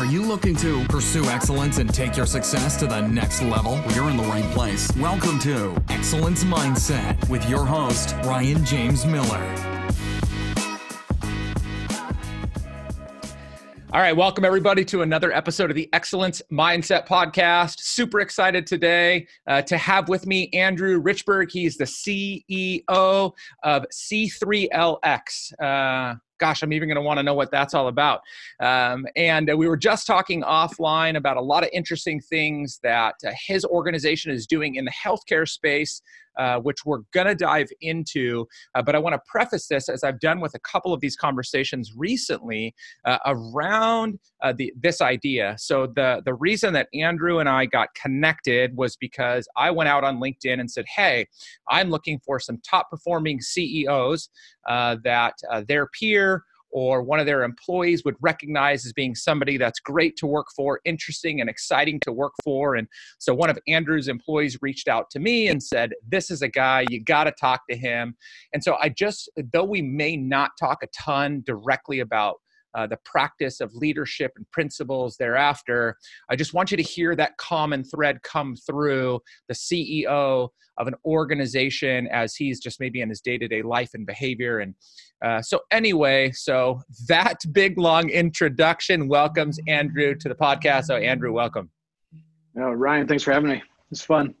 Are you looking to pursue excellence and take your success to the next level? You're in the right place. Welcome to Excellence Mindset with your host, Ryan James Miller. All right, welcome everybody to another episode of the Excellence Mindset Podcast. Super excited today uh, to have with me Andrew Richburg. He's the CEO of C3LX. Uh, gosh, I'm even going to want to know what that's all about. Um, and uh, we were just talking offline about a lot of interesting things that uh, his organization is doing in the healthcare space uh, which we're going to dive into. Uh, but I want to preface this, as I've done with a couple of these conversations recently, uh, around uh, the, this idea. So, the, the reason that Andrew and I got connected was because I went out on LinkedIn and said, Hey, I'm looking for some top performing CEOs uh, that their peer or one of their employees would recognize as being somebody that's great to work for, interesting and exciting to work for. And so one of Andrew's employees reached out to me and said, This is a guy, you got to talk to him. And so I just, though we may not talk a ton directly about uh, the practice of leadership and principles thereafter. I just want you to hear that common thread come through the CEO of an organization as he's just maybe in his day to day life and behavior. And uh, so, anyway, so that big long introduction welcomes Andrew to the podcast. So, Andrew, welcome. Oh, Ryan, thanks for having me. It's fun.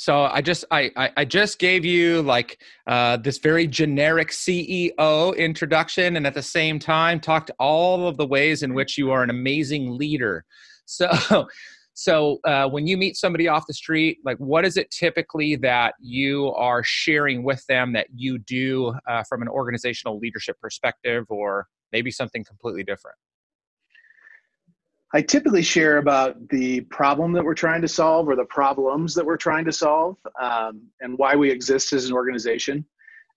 So I just I I, I just gave you like uh, this very generic CEO introduction, and at the same time talked all of the ways in which you are an amazing leader. So. So uh, when you meet somebody off the street, like what is it typically that you are sharing with them that you do uh, from an organizational leadership perspective, or maybe something completely different? I typically share about the problem that we're trying to solve or the problems that we're trying to solve um, and why we exist as an organization.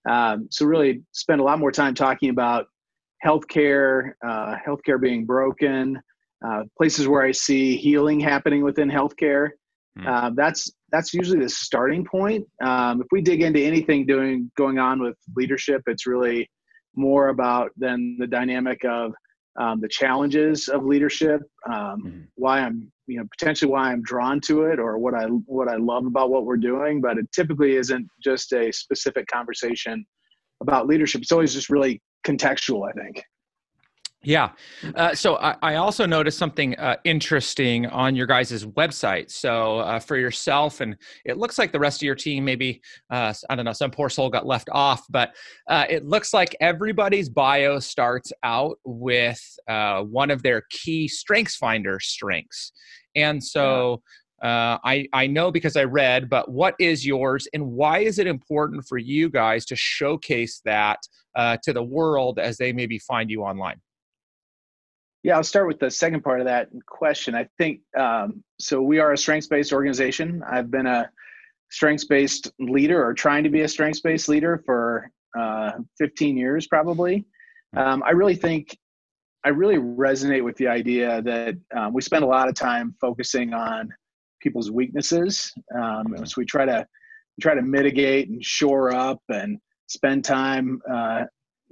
Um, so, really, spend a lot more time talking about healthcare, uh, healthcare being broken, uh, places where I see healing happening within healthcare. Mm. Uh, that's that's usually the starting point. Um, if we dig into anything doing going on with leadership, it's really more about than the dynamic of um, the challenges of leadership, um, mm-hmm. why I'm, you know, potentially why I'm drawn to it, or what I what I love about what we're doing. But it typically isn't just a specific conversation about leadership. It's always just really contextual. I think. Yeah. Uh, so I, I, also noticed something uh, interesting on your guys' website. So uh, for yourself, and it looks like the rest of your team, maybe, uh, I don't know, some poor soul got left off, but uh, it looks like everybody's bio starts out with uh, one of their key strengths finder strengths. And so. I, I know because I read, but what is yours and why is it important for you guys to showcase that to the world as they maybe find you online? Yeah, I'll start with the second part of that question. I think um, so. We are a strengths based organization. I've been a strengths based leader or trying to be a strengths based leader for uh, 15 years, probably. Hmm. Um, I really think I really resonate with the idea that um, we spend a lot of time focusing on people's weaknesses. Um, hmm. so we try to we try to mitigate and shore up and spend time, uh,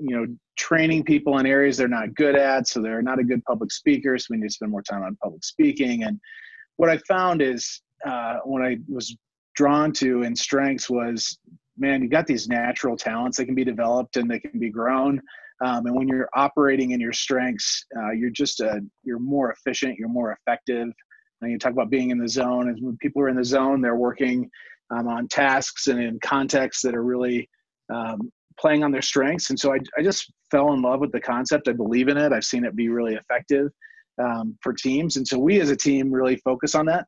you know, training people in areas they're not good at. So they're not a good public speaker. So we need to spend more time on public speaking. And what I found is uh, when I was drawn to in strengths was, man, you got these natural talents that can be developed and they can be grown. Um, and when you're operating in your strengths, uh, you're just a, you're more efficient, you're more effective. And you talk about being in the zone, and when people are in the zone, they're working um, on tasks and in contexts that are really um, playing on their strengths. And so I, I just fell in love with the concept. I believe in it. I've seen it be really effective um, for teams. And so we as a team really focus on that.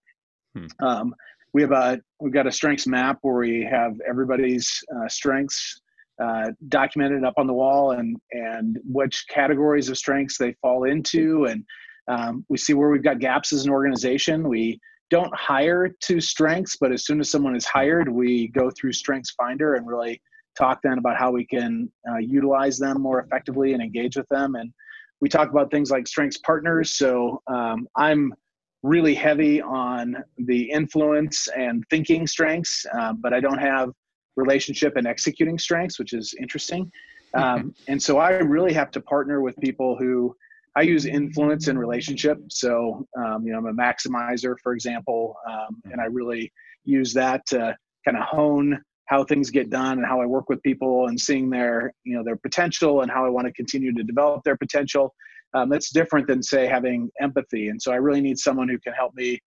Hmm. Um, we have a we've got a strengths map where we have everybody's uh, strengths uh, documented up on the wall and and which categories of strengths they fall into and um, we see where we've got gaps as an organization we don't hire to strengths but as soon as someone is hired we go through strengths finder and really talk then about how we can uh, utilize them more effectively and engage with them. And we talk about things like strengths partners. So um, I'm really heavy on the influence and thinking strengths, uh, but I don't have relationship and executing strengths, which is interesting. Um, and so I really have to partner with people who I use influence and relationship. So, um, you know, I'm a maximizer, for example, um, and I really use that to kind of hone how things get done and how I work with people and seeing their, you know, their potential and how I want to continue to develop their potential. Um, that's different than say having empathy. And so I really need someone who can help me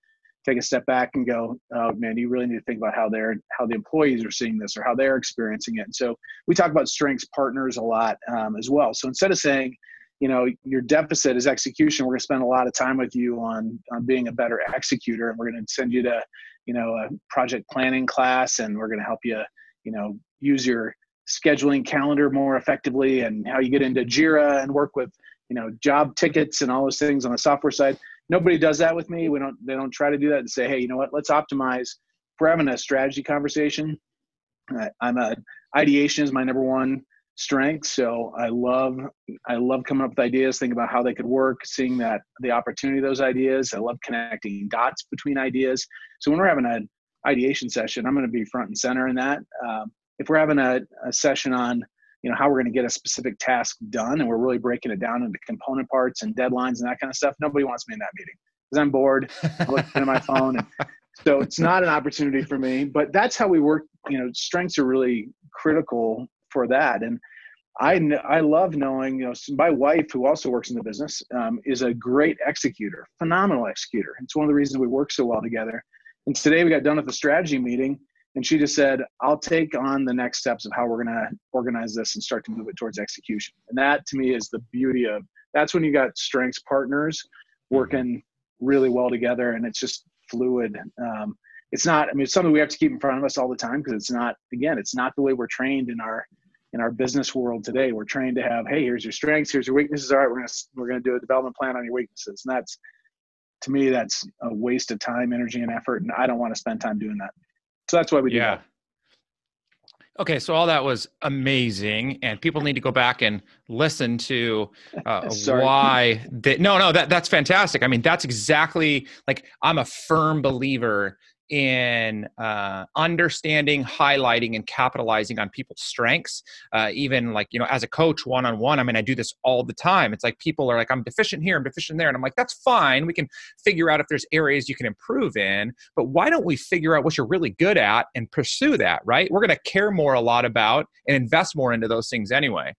take a step back and go, oh man, you really need to think about how they're how the employees are seeing this or how they're experiencing it. And so we talk about strengths partners a lot um, as well. So instead of saying, you know your deficit is execution we're going to spend a lot of time with you on on being a better executor and we're going to send you to you know a project planning class and we're going to help you you know use your scheduling calendar more effectively and how you get into jira and work with you know job tickets and all those things on the software side. Nobody does that with me. We don't they don't try to do that and say hey you know what? Let's optimize. We're having a strategy conversation. I'm a ideation is my number one strengths. So I love I love coming up with ideas, thinking about how they could work, seeing that the opportunity of those ideas. I love connecting dots between ideas. So when we're having an ideation session, I'm going to be front and center in that. Um, if we're having a, a session on you know how we're going to get a specific task done and we're really breaking it down into component parts and deadlines and that kind of stuff nobody wants me in that meeting because i'm bored i'm looking at my phone and so it's not an opportunity for me but that's how we work you know strengths are really critical for that. And I, I love knowing, you know, my wife, who also works in the business, um, is a great executor, phenomenal executor. It's one of the reasons we work so well together. And today we got done with the strategy meeting, and she just said, I'll take on the next steps of how we're going to organize this and start to move it towards execution. And that to me is the beauty of that's when you got strengths partners working really well together, and it's just fluid. Um, it's not, I mean, it's something we have to keep in front of us all the time because it's not, again, it's not the way we're trained in our in our business world today. We're trained to have, hey, here's your strengths, here's your weaknesses. All right, we're gonna we're gonna do a development plan on your weaknesses, and that's to me that's a waste of time, energy, and effort, and I don't want to spend time doing that. So that's why we do yeah. that. Okay, so all that was amazing, and people need to go back and listen to uh, why. They, no, no, that that's fantastic. I mean, that's exactly like I'm a firm believer in uh, understanding, highlighting, and capitalizing on people's strengths. Uh, even like, you know, as a coach one on one, I mean, I do this all the time. It's like people are like, I'm deficient here, I'm deficient there. And I'm like, that's fine. We can figure out if there's areas you can improve in, but why don't we figure out what you're really good at and pursue that, right? We're going to care more a lot about and invest more into those things anyway.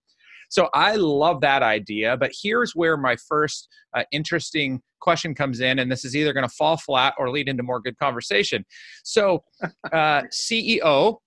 So I love that idea. But here's where my first uh, interesting question comes in, and this is either going to fall flat or lead into more good conversation. So, uh, CEO,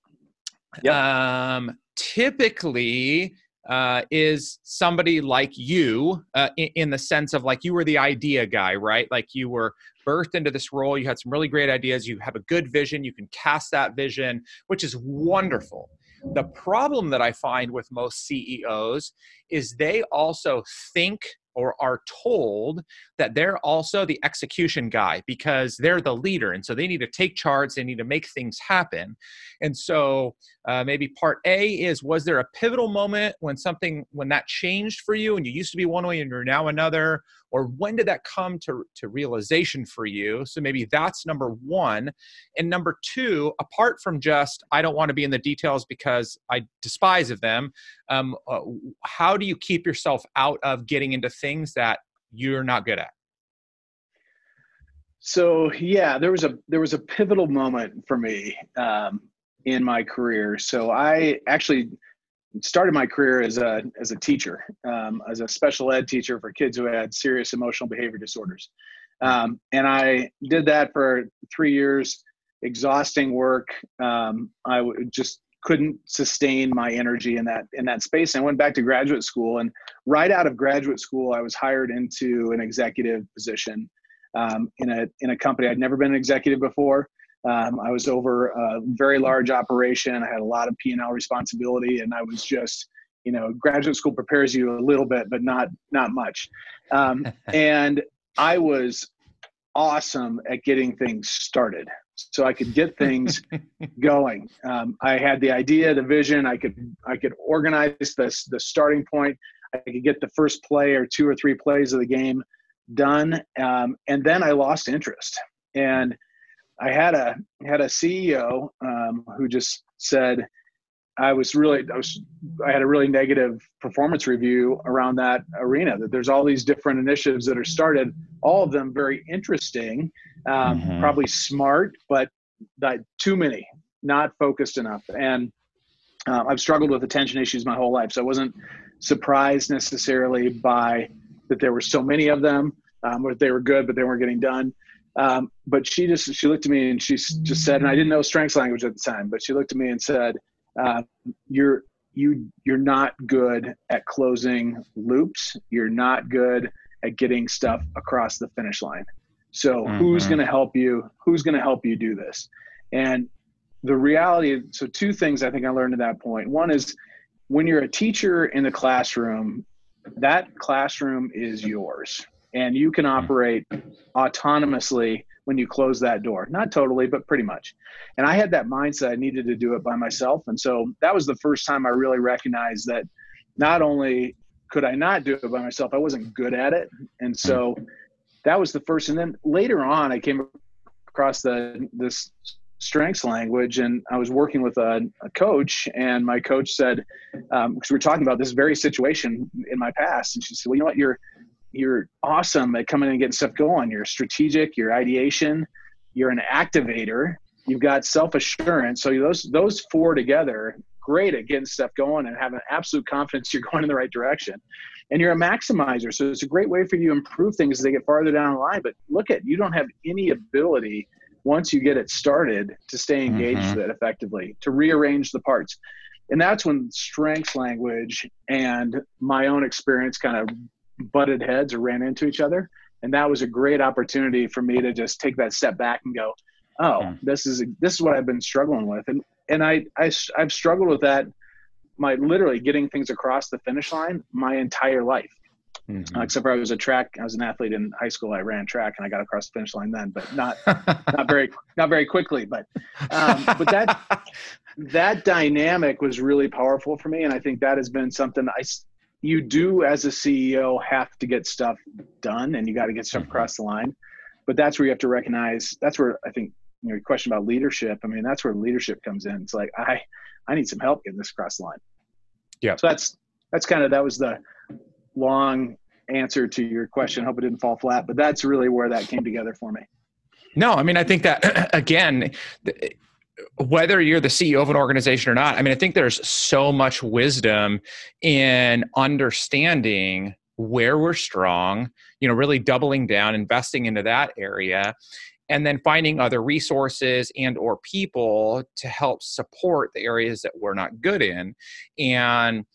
yep. um, typically uh, is somebody like you uh, in, in, the sense of like you were the idea guy, right? Like you were birthed into this role, you had some really great ideas, you have a good vision, you can cast that vision, which is wonderful. The problem that I find with most CEOs is they also think or are told that they're also the execution guy because they're the leader and so they need to take charge they need to make things happen. And so uh, maybe part a is was there a pivotal moment when something when that changed for you and you used to be one way and you're now another or when did that come to, to realization for you? So maybe that's number one. And number two apart from just i don't want to be in the details because i despise of them um, uh, how do you keep yourself out of getting into things that you're not good at? So yeah there was a there was a pivotal moment for me um, in my career. So i actually started my career as a as a teacher um, as a special ed teacher for kids who had serious emotional behavior disorders um, and i did that for three years exhausting work um, I w- just couldn't sustain my energy in that in that space. And I went back to graduate school, and right out of graduate school, I was hired into an executive position um, in a in a company. I'd never been an executive before. Um, I was over a very large operation. I had a lot of P and L responsibility, and I was just you know graduate school prepares you a little bit, but not not much. Um, and I was awesome at getting things started so I could get things going. Um, I had the idea, the vision. I could I could organize this the starting point. I could get the first play or two or three plays of the game done, um, and then I lost interest. And I had a had a CEO um, who just said, I was really, I was, I had a really negative performance review around that arena. That there's all these different initiatives that are started, all of them very interesting, um, mm-hmm. probably smart, but too many, not focused enough. And uh, I've struggled with attention issues my whole life, so I wasn't surprised necessarily by that there were so many of them, um, or they were good but they weren't getting done. Um, but she just she looked at me and she just said, and I didn't know strengths language at the time, but she looked at me and said, uh, "You're you you're not good at closing loops. You're not good at getting stuff across the finish line. So mm-hmm. who's going to help you? Who's going to help you do this?" And the reality. So two things I think I learned at that point. One is when you're a teacher in the classroom, that classroom is yours and you can operate autonomously when you close that door. Not totally, but pretty much. And I had that mindset I needed to do it by myself. And so that was the first time I really recognized that not only could I not do it by myself, I wasn't good at it. And so that was the first. And then later on, I came across the this strengths language and i was working with a, a coach and my coach said um, because we were talking about this very situation in my past and she said well you know what you're you're awesome at coming and getting stuff going. You're strategic, you're ideation, you're an activator, you've got self-assurance. So those those four together, great at getting stuff going and having absolute confidence you're going in the right direction. And you're a maximizer. So it's a great way for you to improve things as they get farther down the line. But look at you don't have any ability once you get it started to stay engaged mm-hmm. with it effectively, to rearrange the parts. And that's when strengths language and my own experience kind of butted heads or ran into each other. And that was a great opportunity for me to just take that step back and go, oh, yeah. this is this is what I've been struggling with, and and I, I I've struggled with that, my literally getting things across the finish line my entire life. Mm-hmm. Uh, except for I was a track, I was an athlete in high school. I ran track and I got across the finish line then, but not not very not very quickly. But um, but that that dynamic was really powerful for me, and I think that has been something I you do as a CEO have to get stuff done and you got to get stuff mm-hmm. across the line. But that's where you have to recognize that's where I think you know your question about leadership. I mean, that's where leadership comes in. It's like I I need some help getting this across the line. Yeah. So that's that's kind of that was the long answer to your question. Hope it didn't fall flat, but that's really where that came together for me. No, I mean I think that again whether you're the CEO of an organization or not, I mean, I think there's so much wisdom in understanding where we're strong, you know, really doubling down, investing into that area, and then finding other resources and or people to help support the areas that we're not good in. And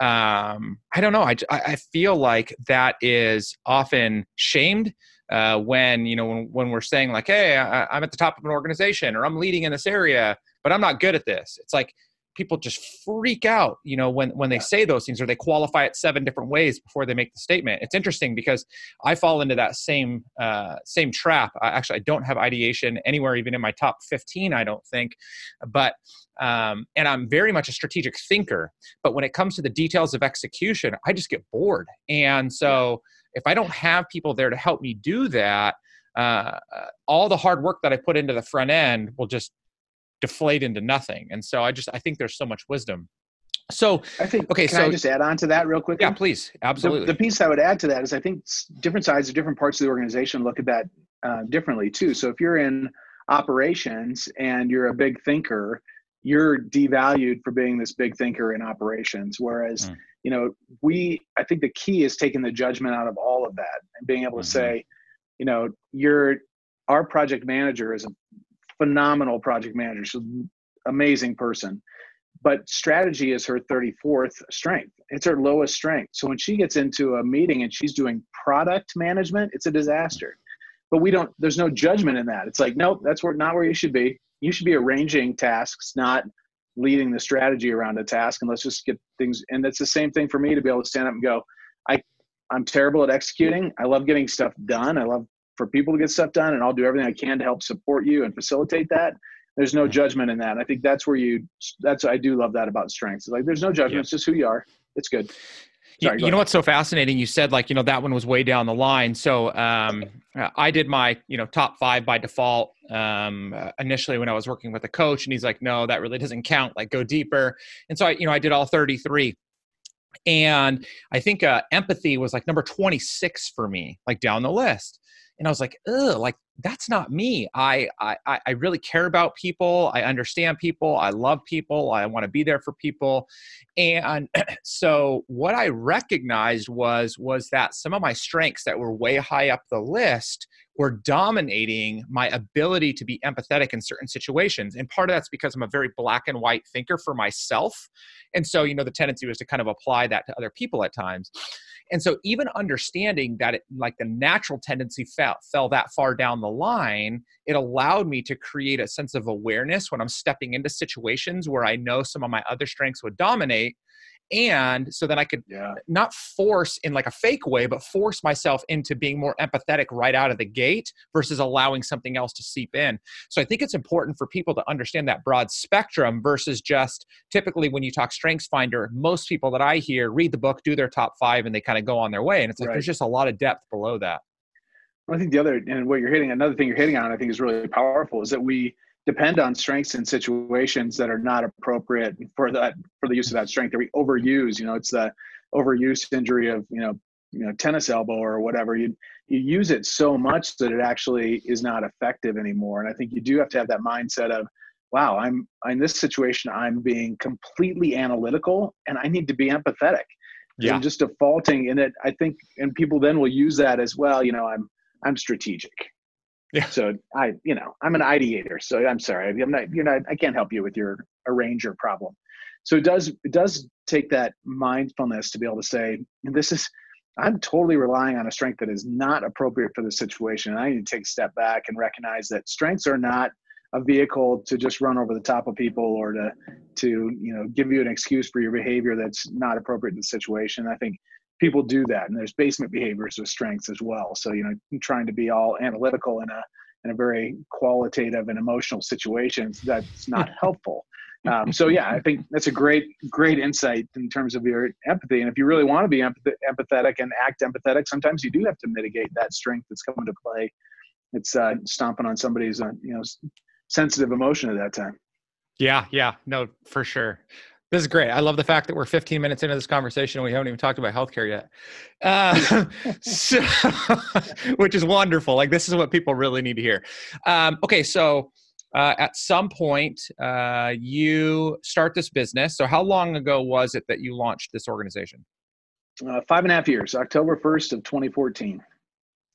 um, I don't know. I, I feel like that is often shamed uh, when you know when, when we're saying like hey I, i'm at the top of an organization or i'm leading in this area but i'm not good at this. It's like people just freak out you know when when they say those things or they qualify it seven different ways before they make the statement. It's interesting because i fall into that same uh, same trap. I, actually i don't have ideation anywhere even in my top 15 i don't think. But um, and i'm very much a strategic thinker but when it comes to the details of execution i just get bored. And so if I don't have people there to help me do that, uh, all the hard work that I put into the front end will just deflate into nothing. And so I just I think there's so much wisdom. So I think okay. so I just add on to that real quick. Yeah, please, absolutely. The, the, piece I would add to that is I think different sides of different parts of the organization look at that uh, differently too. So if you're in operations and you're a big thinker, you're devalued for being this big thinker in operations. Whereas mm you know, we, I think the key is taking the judgment out of all of that and being able mm-hmm. to say, you know, you're, our project manager is a phenomenal project manager. She's an amazing person. But strategy is her 34th strength. It's her lowest strength. So when she gets into a meeting and she's doing product management, it's a disaster. But we don't, there's no judgment in that. It's like, nope, that's where not where you should be. You should be arranging tasks, not leading the strategy around a task and let's just get things and it's the same thing for me to be able to stand up and go i i'm terrible at executing. I love getting stuff done. I love for people to get stuff done and i'll do everything i can to help support you and facilitate that. There's no judgment in that. I think that's where you that's i do love that about strengths. Like there's no judgment. Yeah. it's just who you are. It's good Sorry, you, you know what's so fascinating? You said like you know that one was way down the line. So um, uh, I did my, you know, top five by default um, uh, initially when I was working with a coach, and he's like, "No, that really doesn't count. Like, go deeper." And so I, you know, I did all 33, and I think uh, empathy was like number 26 for me, like down the list. And I was like, "Ugh, like that's not me. I, I, I really care about people. I understand people. I love people. I want to be there for people. And so what I recognized was, was that some of my strengths that were way high up the list were dominating my ability to be empathetic in certain situations. And part of that's because I'm a very black and white thinker for myself. And so, you know, the tendency was to kind of apply that to other people at times. And so, even understanding that it, like the natural tendency fell, fell that far down the line, it allowed me to create a sense of awareness when I'm stepping into situations where I know some of my other strengths would dominate and so then i could yeah. not force in like a fake way but force myself into being more empathetic right out of the gate versus allowing something else to seep in so i think it's important for people to understand that broad spectrum versus just typically when you talk strengths finder most people that i hear read the book do their top five and they kind of go on their way and it's like right. there's just a lot of depth below that i think the other and what you're hitting another thing you're hitting on i think is really powerful is that we depend on strengths in situations that are not appropriate for that for the use of that strength that we overuse you know it's the overuse injury of you know you know tennis elbow or whatever. You you use it so much that it actually is not effective anymore. And i think you do have to have that mindset of wow i'm in this situation i'm being completely analytical and i need to be empathetic. Yeah. I'm just defaulting in it. I think and people then will use that as well you know i'm i'm strategic yeah. So I, you know, I'm an ideator. So I'm sorry, I'm not. You're not. I can't help you with your arranger problem. So it does. It does take that mindfulness to be able to say, this is. I'm totally relying on a strength that is not appropriate for the situation. And I need to take a step back and recognize that strengths are not a vehicle to just run over the top of people or to to you know give you an excuse for your behavior that's not appropriate in the situation. I think people do that and there's basement behaviors with strengths as well. So you know trying to be all analytical in a in a very qualitative and emotional situations that's not helpful. Um, so yeah i think that's a great great insight in terms of your empathy. And if you really want to be empath- empathetic and act empathetic sometimes you do have to mitigate that strength that's coming to play. It's uh, stomping on somebody's uh, you know sensitive emotion at that time. Yeah yeah. No for sure this is great. I love the fact that we're 15 minutes into this conversation and we haven't even talked about healthcare yet, uh, so, which is wonderful. Like this is what people really need to hear. Um, okay, so uh, at some point uh, you start this business. So how long ago was it that you launched this organization? Uh, five and a half years. October 1st of 2014.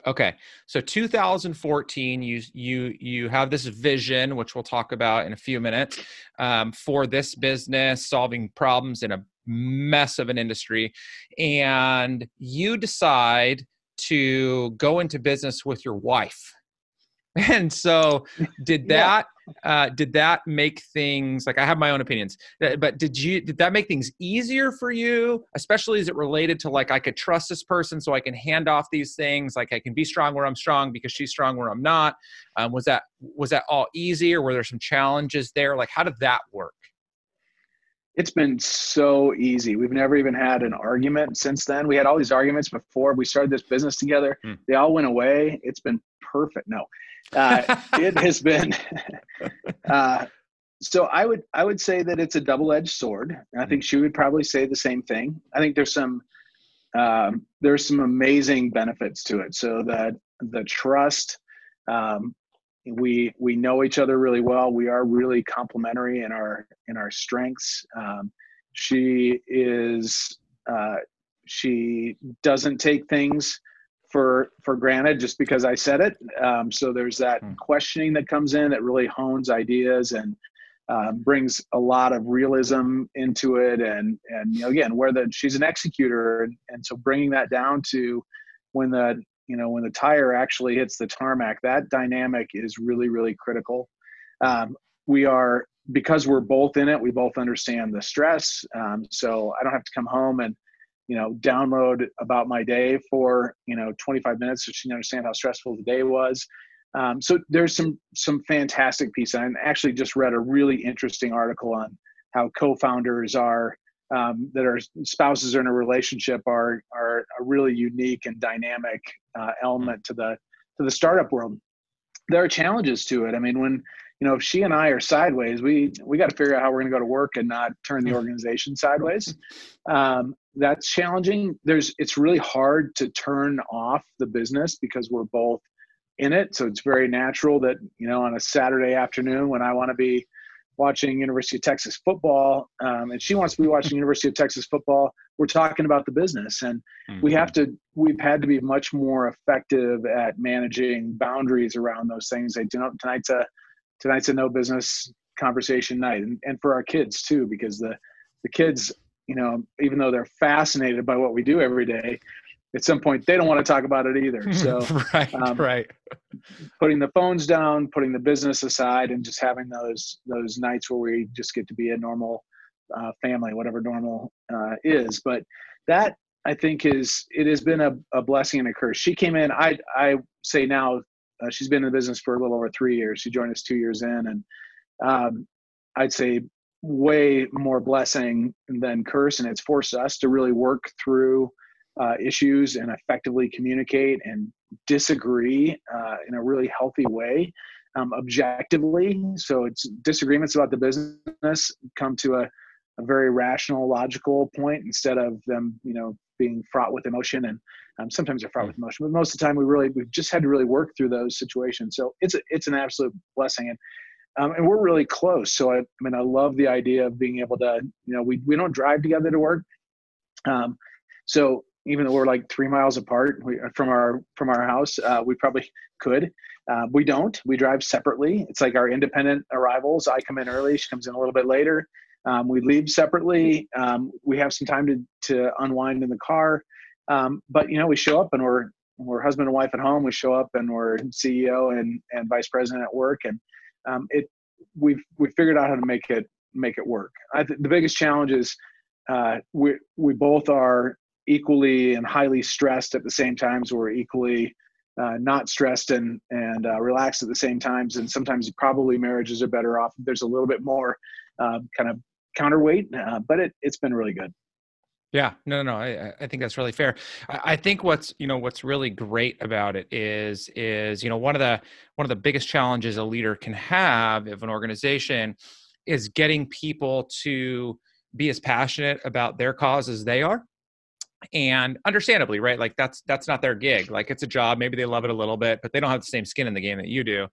Okay, so 2014, you you you have this vision, which we'll talk about in a few minutes, um, for this business, solving problems in a mess of an industry, and you decide to go into business with your wife. And so, did that uh, did that make things like I have my own opinions, uh, but did you did that make things easier for you, especially as it related to like I could trust this person so I can hand off these things, like I can be strong where I'm strong because she's strong where I'm not. Um, was that was that all easy, or were there some challenges there? Like how did that work? It's been so easy. We've never even had an argument since then. We had all these arguments before we started this business together. Hmm. They all went away. It's been perfect. No, uh, it has been. Uh, so I would I would say that it's a double edged sword. I think she would probably say the same thing. I think there's some um, there's some amazing benefits to it. So that the trust, um, we we know each other really well. We are really complementary in our in our strengths. Um, she is uh, she doesn't take things for for granted just because I said it. Um, so there's that hmm. questioning that comes in that really hones ideas and uh, brings a lot of realism into it. And and you know again where the she's an executor and, and so bringing that down to when the you know when the tire actually hits the tarmac, that dynamic is really really critical. Um, we are because we're both in it. We both understand the stress. Um, so I don't have to come home and you know, download about my day for, you know, 25 minutes so she can understand how stressful the day was. Um, so there's some some fantastic pieces. I actually just read a really interesting article on how co-founders are um, that are spouses are in a relationship are are a really unique and dynamic uh, element to the to the startup world there are challenges to it i mean when you know if she and i are sideways we we got to figure out how we're going to go to work and not turn the organization sideways um, that's challenging there's it's really hard to turn off the business because we're both in it so it's very natural that you know on a saturday afternoon when i want to be watching University of Texas football, um, and she wants to be watching University of Texas football. We're talking about the business, and mm-hmm. we have to. We've had to be much more effective at managing boundaries around those things. Like, you know, tonight's a tonight's a no business conversation night, and, and for our kids too, because the the kids, you know, even though they're fascinated by what we do every day, at some point they don't want to talk about it either. So right, um, right. Putting the phones down, putting the business aside, and just having those those nights where we just get to be a normal uh, family, whatever normal uh, is. But that I think is it has been a, a blessing and a curse. She came in. I I say now uh, she's been in the business for a little over three years. She joined us two years in, and um, I'd say way more blessing than curse, and it's forced us to really work through uh, issues and effectively communicate and disagree uh, in a really healthy way um, objectively so it's disagreements about the business come to a, a, very rational logical point instead of them you know being fraught with emotion and um, sometimes they're fraught mm. with emotion but most of the time we really we've just had to really work through those situations so it's a, it's an absolute blessing and um, and we're really close. So I, I mean i love the idea of being able to you know we, we don't drive together to work. Um, so even though we're like three miles apart we, from our from our house uh, we probably could. Uh, we don't. We drive separately. It's like our independent arrivals. I come in early. She comes in a little bit later. Um, we leave separately. Um, we have some time to, to unwind in the car. Um, but you know we show up and we're we're husband and wife at home. We show up and we're ceo and and vice president at work. And um, it we've we figured out how to make it make it work. I th- the biggest challenge is uh, we we both are equally and highly stressed at the same times. Or equally uh, not stressed and and uh, relaxed at the same times. And sometimes probably marriages are better off. There's a little bit more uh, kind of counterweight uh, but it, it's been really good yeah no no no I, I think that's really fair. I, I think what's you know what's really great about it is is you know one of the one of the biggest challenges a leader can have of an organization is getting people to be as passionate about their cause as they are and understandably right like that's that's not their gig like it's a job maybe they love it a little bit but they don't have the same skin in the game that you do.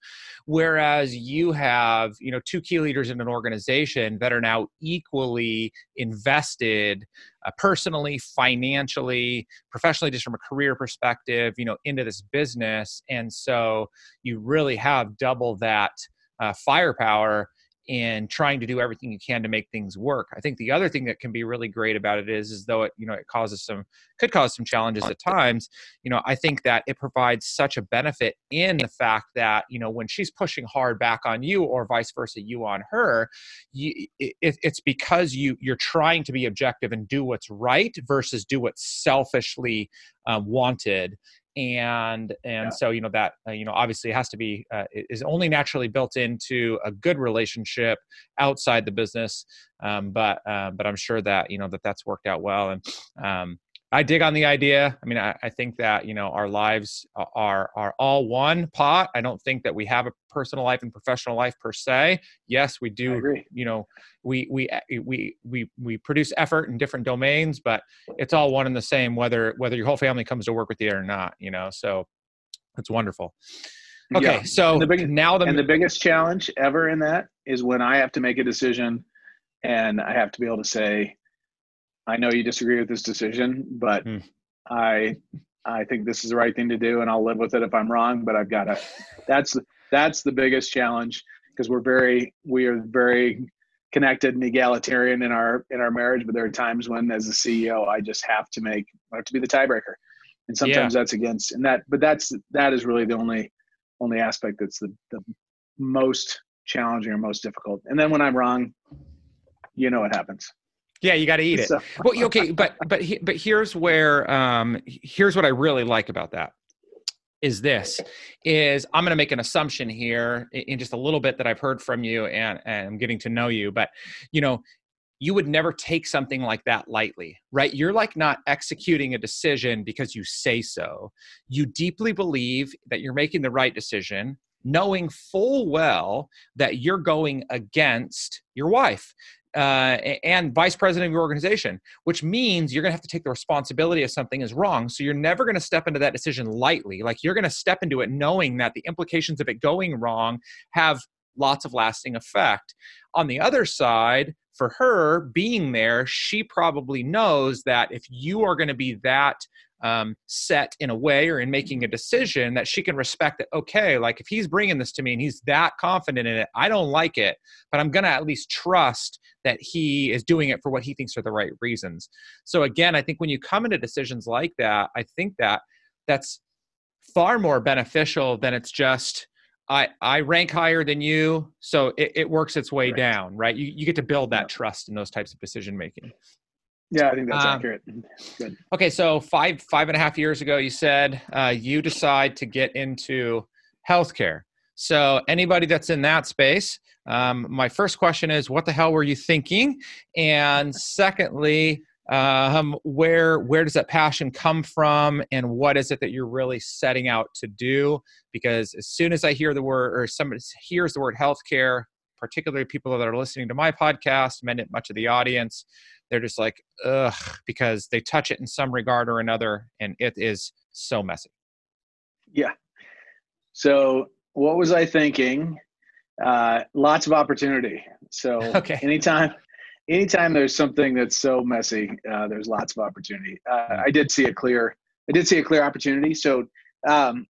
Whereas you have you know two key leaders in an organization that are now equally invested uh, personally financially professionally just from a career perspective you know into this business. And so you really have double that uh, firepower in trying to do everything you can to make things work. I think the other thing that can be really great about it is, is though it, you know, it causes some, could cause some challenges at times, you know, I think that it provides such a benefit in the fact that, you know, when she's pushing hard back on you or vice versa, you on her, you, it, it's because you, you're trying to be objective and do what's right versus do what's selfishly um, wanted and and yeah. so you know that uh, you know obviously has to be uh, is only naturally built into a good relationship outside the business um, but uh, but i'm sure that you know that that's worked out well and um, I dig on the idea. I mean, I, I, think that you know our lives are are all one pot. I don't think that we have a personal life and professional life per se. Yes, we do. You know, we we eh, we we we produce effort in different domains, but it's all one and the same. Whether whether your whole family comes to work with you or not, you know. So it's wonderful. Okay, yeah. so the big, now the and the biggest challenge ever in that is when I have to make a decision, and I have to be able to say I know you disagree with this decision, but mm. I I think this is the right thing to do, and I'll live with it if I'm wrong. But I've got to. That's that's the biggest challenge because we're very we are very connected and egalitarian in our in our marriage. But there are times when, as a CEO, I just have to make I have to be the tiebreaker, and sometimes yeah. that's against. And that, but that's that is really the only only aspect that's the the most challenging or most difficult. And then when I'm wrong, you know what happens. Yeah, you got to eat it. So. well, okay, but but but here's where um here's what I really like about that is this is I'm going to make an assumption here in just a little bit that I've heard from you and and I'm getting to know you, but you know you would never take something like that lightly, right? You're like not executing a decision because you say so. You deeply believe that you're making the right decision, knowing full well that you're going against your wife. Uh, and vice president of your organization, which means you're going to have to take the responsibility if something is wrong. So you're never going to step into that decision lightly. Like you're going to step into it knowing that the implications of it going wrong have lots of lasting effect. On the other side, for her being there, she probably knows that if you are going to be that um, set in a way or in making a decision, that she can respect that, okay, like if he's bringing this to me and he's that confident in it, I don't like it, but I'm going to at least trust that he is doing it for what he thinks are the right reasons. So, again, I think when you come into decisions like that, I think that that's far more beneficial than it's just I, I rank higher than you, so it, it works its way right. down, right? You, you get to build that trust in those types of decision making. Yeah, I think that's um, accurate. Good. Okay, so five five and a half years ago, you said uh, you decide to get into healthcare. So anybody that's in that space, um, my first question is, what the hell were you thinking? And secondly, um, where where does that passion come from and what is it that you're really setting out to do? Because as soon as i hear the word or somebody hears the word healthcare particularly people that are listening to my podcast much of the audience they're just like ugh because they touch it in some regard or another and it is so messy. Yeah. So what was i thinking? Uh, lots of opportunity. So okay. anytime anytime there's something that's so messy, uh, there's lots of opportunity. Uh, I did see a clear, I did see a clear opportunity. So, um,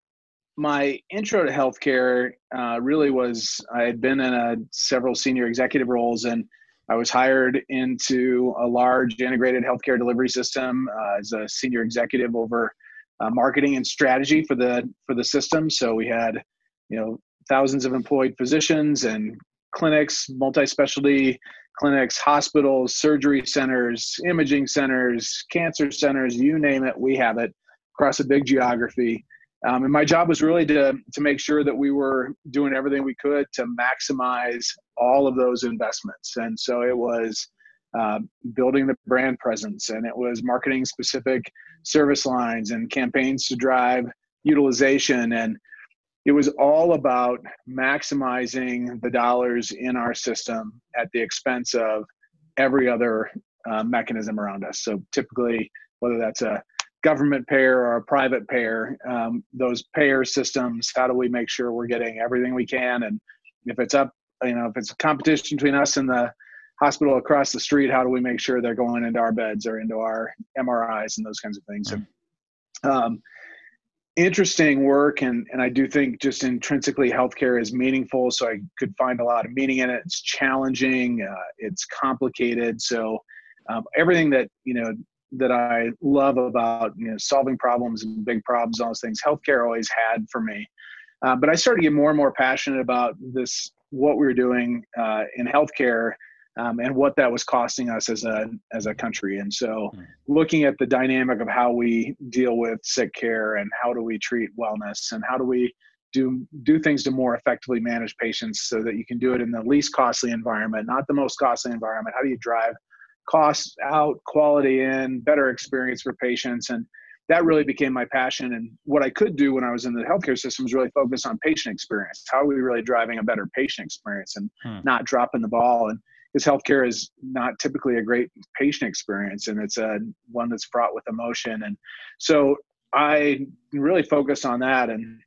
my intro to healthcare uh, really was I had been in a, several senior executive roles, and I was hired into a large integrated healthcare delivery system uh, as a senior executive over uh, marketing and strategy for the for the system. So we had, you know, thousands of employed physicians and clinics, multi-specialty clinics, hospitals, surgery centers, imaging centers, cancer centers, you name it, we have it across a big geography. Um, and my job was really to, to make sure that we were doing everything we could to maximize all of those investments. And so it was uh, building the brand presence and it was marketing specific service lines and campaigns to drive utilization and it was all about maximizing the dollars in our system at the expense of every other uh, mechanism around us. So typically, whether that's a government payer or a private payer, um, those payer systems, how do we make sure we're getting everything we can? And if it's up, you know, if it's a competition between us and the hospital across the street, how do we make sure they're going into our beds or into our MRIs and those kinds of things? And um, interesting work and and I do think just intrinsically healthcare is meaningful so I could find a lot of meaning in it. It's challenging uh, it's complicated so um, everything that you know that I love about you know solving problems and big problems all those things healthcare always had for me. Uh, but I started to get more and more passionate about this what we are doing uh, in healthcare um, and what that was costing us as a as a country. And so, mm. looking at the dynamic of how we deal with sick care and how do we treat wellness and how do we do do things to more effectively manage patients so that you can do it in the least costly environment, not the most costly environment. How do you drive costs out, quality in, better experience for patients and that really became my passion and what i could do when i was in the healthcare system was really focus on patient experience how are we really driving a better patient experience and hmm. not dropping the ball and because healthcare is not typically a great patient experience and it's a one that's fraught with emotion. And so i really focused on that. And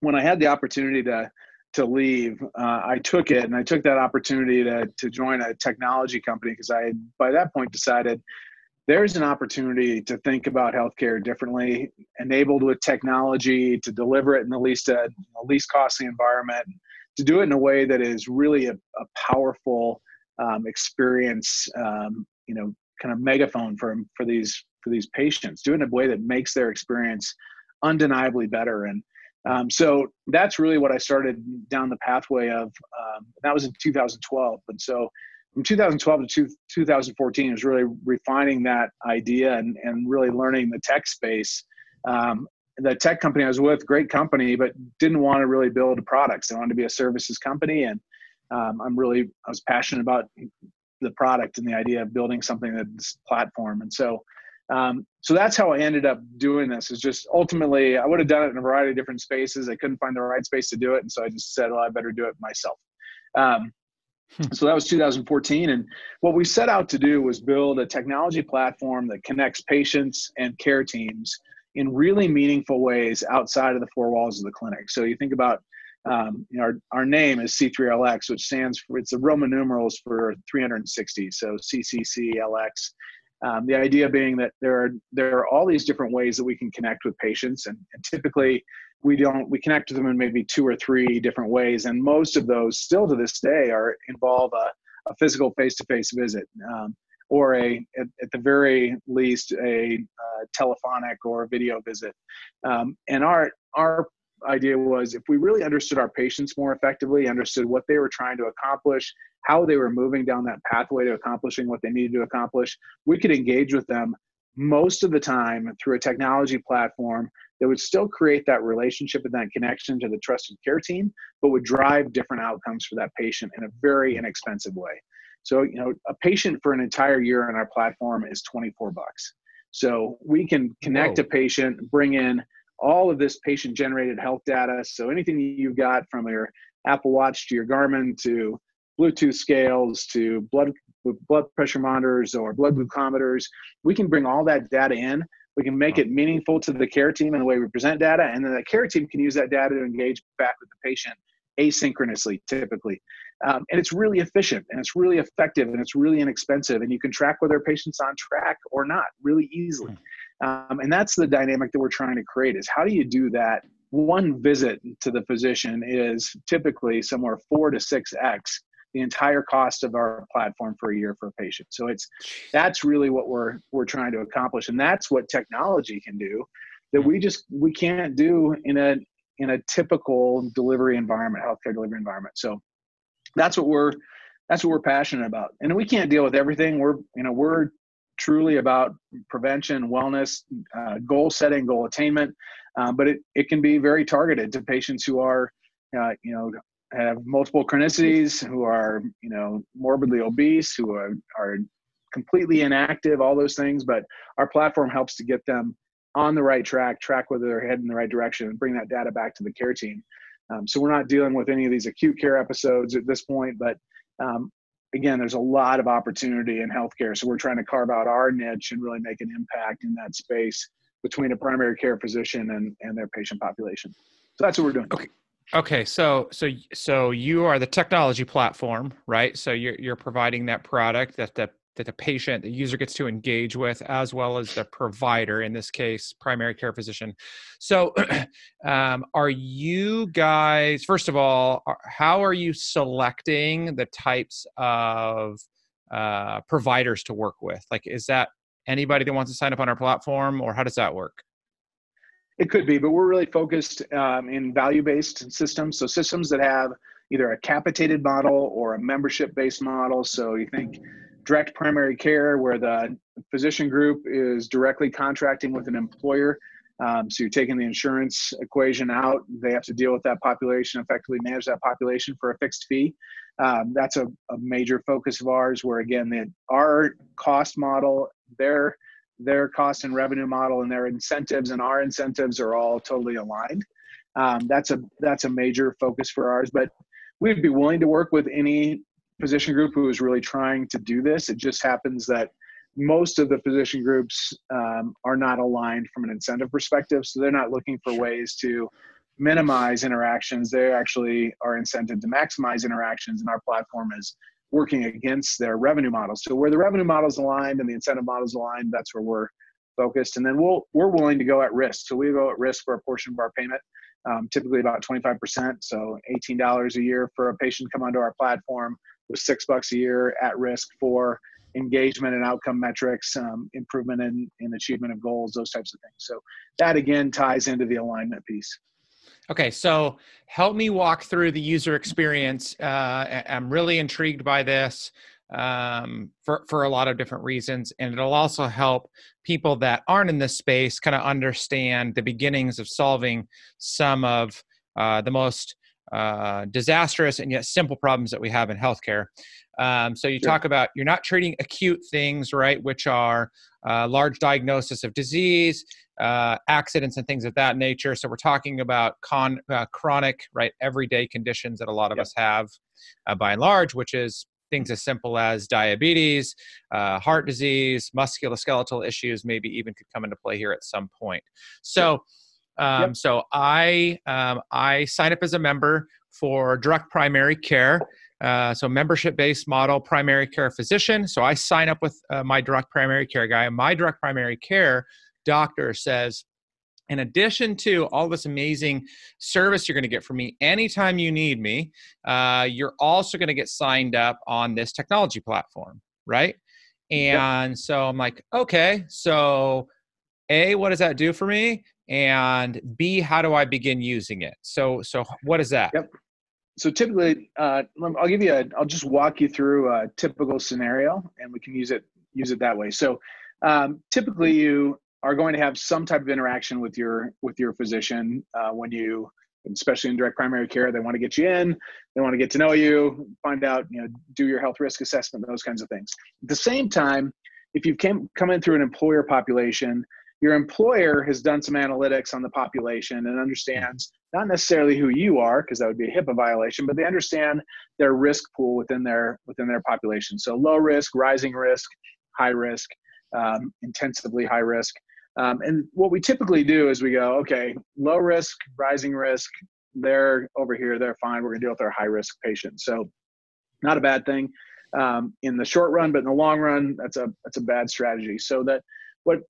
when i had the opportunity to to leave uh, i took it and i took that opportunity to to join a technology company because i by that point decided there's an opportunity to think about healthcare differently enabled with technology to deliver it in the least a least costly environment to do it in a way that is really a, a powerful um, experience, um, you know, kind of megaphone for for these for these patients. Do it in a way that makes their experience undeniably better. And um, so that's really what I started down the pathway of. Um, that was in 2012. And so from 2012 to two, 2014 was really refining that idea and, and really learning the tech space. Um, the tech company I was with, great company, but didn't want to really build products. They wanted to be a services company. And um, I'm really I was passionate about the product and the idea of building something that's platform. And so, um, so that's how I ended up doing this. Is just ultimately I would have done it in a variety of different spaces. I couldn't find the right space to do it, and so I just said, "Well, I better do it myself." Um, hmm. so that was 2014, and what we set out to do was build a technology platform that connects patients and care teams in really meaningful ways outside of the four walls of the clinic. So you think about um, you know, our, our name is C3LX, which stands for, it's the Roman numerals for 360. So CCCLX. Um, the idea being that there are, there are all these different ways that we can connect with patients. And, and typically we don't, we connect to them in maybe two or three different ways. And most of those still to this day are involve a, a physical face-to-face visit. Um, or a at, at, the very least a uh, telephonic or video visit um, and our our idea was if we really understood our patients more effectively, understood what they were trying to accomplish, how they were moving down that pathway to accomplishing what they needed to accomplish, we could engage with them most of the time through a technology platform that would still create that relationship and that connection to the trusted care team, but would drive different outcomes for that patient in a very inexpensive way. So, you know, a patient for an entire year on our platform is 24 bucks. So we can connect Whoa. a patient, bring in all of this patient generated health data. So anything you've got from your Apple Watch to your Garmin to Bluetooth scales to blood blood pressure monitors or blood glucometers, we can bring all that data in. We can make it meaningful to the care team in the way we present data, and then the care team can use that data to engage back with the patient asynchronously, typically. Um, and it's really efficient and it's really effective and it's really inexpensive, and you can track whether a patient's on track or not really easily. Um, and that's the dynamic that we're trying to create is how do you do that? One visit to the physician is typically somewhere four to six X the entire cost of our platform for a year for a patient. So it's that's really what we're we're trying to accomplish. And that's what technology can do that we just we can't do in a in a typical delivery environment, healthcare delivery environment. So that's what we're that's what we're passionate about. And we can't deal with everything. We're you know we're truly about prevention, wellness, uh, goal setting, goal attainment. Um, but it, it can be very targeted to patients who are, uh, you know, have multiple chronicities, who are, you know, morbidly obese, who are, are completely inactive, all those things. But our platform helps to get them on the right track, track whether they're heading in the right direction, and bring that data back to the care team. Um, so we're not dealing with any of these acute care episodes at this point, but um, again, there's a lot of opportunity in healthcare. So we're trying to carve out our niche and really make an impact in that space between a primary care physician and, and their patient population. So that's what we're doing. Okay. Okay, so so so you are the technology platform, right? So you're you're providing that product that the that the patient, the user gets to engage with, as well as the provider, in this case, primary care physician. So, um, are you guys, first of all, how are you selecting the types of uh, providers to work with? Like, is that anybody that wants to sign up on our platform, or how does that work? It could be, but we're really focused um, in value based systems. So, systems that have either a capitated model or a membership based model. So, you think direct primary care where the physician group is directly contracting with an employer. Um, so you're taking the insurance equation out. They have to deal with that population, effectively manage that population for a fixed fee. Um, that's a, a, major focus of ours. Where again, the, our cost model, their their cost and revenue model, and their incentives and our incentives are all totally aligned. Um, that's a that's a major focus for ours. But we'd be willing to work with any physician group who is really trying to do this. It just happens that most of the physician groups um, are not aligned from an incentive perspective, so they're not looking for ways to minimize interactions. They actually are incented to maximize interactions, and our platform is working against their revenue model. So where the revenue model is aligned and the incentive model is aligned, that's where we're focused. And then we'll we're willing to go at risk. So we go at risk for a portion of our payment, um, typically about 25%. So $18 a year for a patient to come onto our platform with six bucks a year at risk for engagement and outcome metrics, um, improvement in, in achievement of goals, those types of things. So that again ties into the alignment piece. Okay, so help me walk through the user experience. Uh, I'm really intrigued by this um, for for a lot of different reasons, and it'll also help people that aren't in this space kind of understand the beginnings of solving some of uh, the most uh, disastrous and yet simple problems that we have in healthcare. Um, so you sure. talk about you're not treating acute things, right, which are uh, large diagnosis of disease, uh, accidents, and things of that nature. So we're talking about con- uh, chronic, right, everyday conditions that a lot of yep. us have, uh, by and large, which is things as simple as diabetes, uh, heart disease, musculoskeletal issues, maybe even could come into play here at some point. So. Um, yep. So I um, I sign up as a member for direct primary care. Uh, so membership based model primary care physician so i sign up with uh, my direct primary care guy and my direct primary care doctor says in addition to all this amazing service you're going to get from me anytime you need me uh, you're also going to get signed up on this technology platform right and yep. so i'm like okay so a what does that do for me and b how do i begin using it so so what is that yep so typically, uh, I'll give you a, I'll just walk you through a typical scenario, and we can use it use it that way. So um, typically, you are going to have some type of interaction with your with your physician uh, when you, especially in direct primary care, they want to get you in, they want to get to know you, find out, you know, do your health risk assessment, those kinds of things. At the same time, if you've came come in through an employer population, your employer has done some analytics on the population and understands not necessarily who you are because that would be a HIPAA violation, but they understand their risk pool within their within their population. So low risk, rising risk, high risk, um, intensively high risk. Um, and what we typically do is we go, okay, low risk, rising risk, they're over here, they're fine. We're gonna deal with our high risk patients. So not a bad thing um, in the short run, but in the long run, that's a that's a bad strategy. So that what